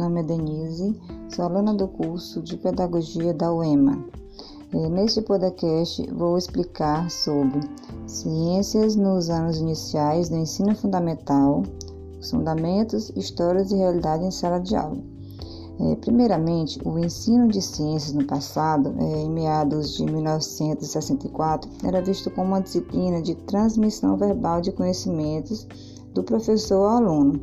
nome é Denise, sou aluna do curso de Pedagogia da UEMA. É, neste podcast vou explicar sobre ciências nos anos iniciais do ensino fundamental, os fundamentos, histórias e realidade em sala de aula. É, primeiramente, o ensino de ciências no passado, é, em meados de 1964, era visto como uma disciplina de transmissão verbal de conhecimentos do professor ao aluno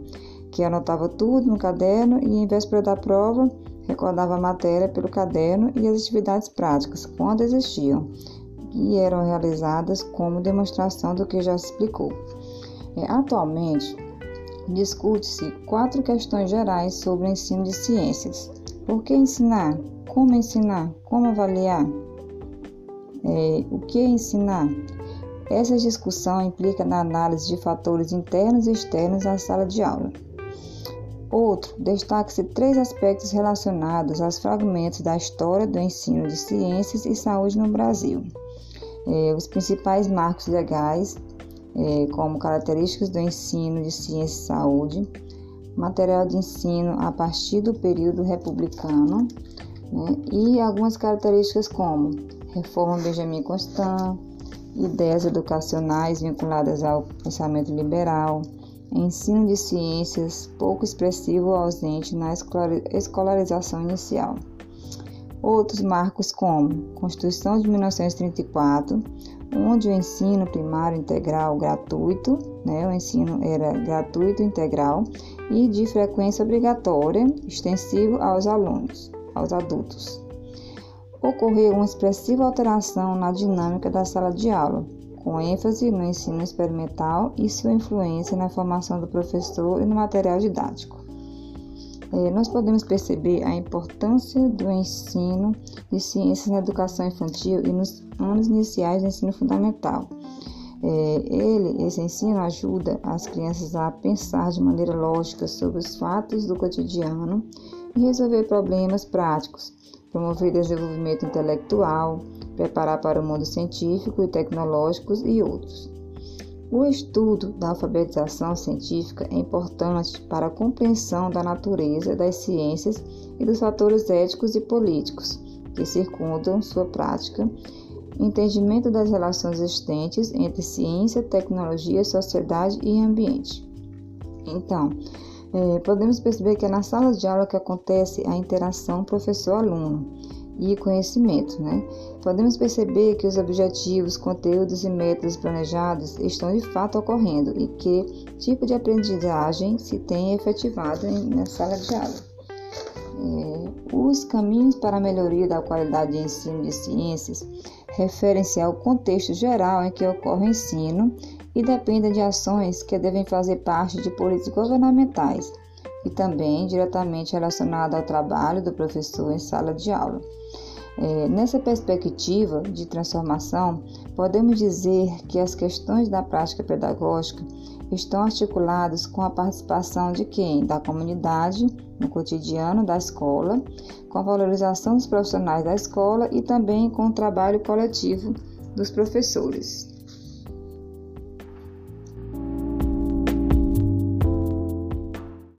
que anotava tudo no caderno e, em véspera da prova, recordava a matéria pelo caderno e as atividades práticas, quando existiam, e eram realizadas como demonstração do que já se explicou. É, atualmente, discute-se quatro questões gerais sobre o ensino de ciências. Por que ensinar? Como ensinar? Como avaliar? É, o que ensinar? Essa discussão implica na análise de fatores internos e externos à sala de aula. Outro, destaque-se três aspectos relacionados aos fragmentos da história do ensino de ciências e saúde no Brasil. É, os principais marcos legais, é, como características do ensino de ciência e saúde, material de ensino a partir do período republicano, né, e algumas características como reforma Benjamin Constant, ideias educacionais vinculadas ao pensamento liberal, ensino de ciências pouco expressivo ou ausente na escolarização inicial. Outros marcos como Constituição de 1934, onde o ensino primário integral gratuito, né, o ensino era gratuito integral e de frequência obrigatória, extensivo aos alunos, aos adultos. Ocorreu uma expressiva alteração na dinâmica da sala de aula, com ênfase no ensino experimental e sua influência na formação do professor e no material didático. É, nós podemos perceber a importância do ensino de ciências na educação infantil e nos anos iniciais do ensino fundamental. É, ele, esse ensino ajuda as crianças a pensar de maneira lógica sobre os fatos do cotidiano e resolver problemas práticos, promover desenvolvimento intelectual, preparar para o mundo científico e tecnológico e outros. O estudo da alfabetização científica é importante para a compreensão da natureza das ciências e dos fatores éticos e políticos que circundam sua prática, entendimento das relações existentes entre ciência, tecnologia, sociedade e ambiente. Então, é, podemos perceber que é na sala de aula que acontece a interação professor-aluno e conhecimento. Né? Podemos perceber que os objetivos, conteúdos e métodos planejados estão de fato ocorrendo e que tipo de aprendizagem se tem efetivado na sala de aula. É, os caminhos para a melhoria da qualidade de ensino de ciências referem-se ao contexto geral em que ocorre o ensino e dependem de ações que devem fazer parte de políticas governamentais e também diretamente relacionada ao trabalho do professor em sala de aula. É, nessa perspectiva de transformação, podemos dizer que as questões da prática pedagógica estão articuladas com a participação de quem? Da comunidade no cotidiano da escola, com a valorização dos profissionais da escola e também com o trabalho coletivo dos professores.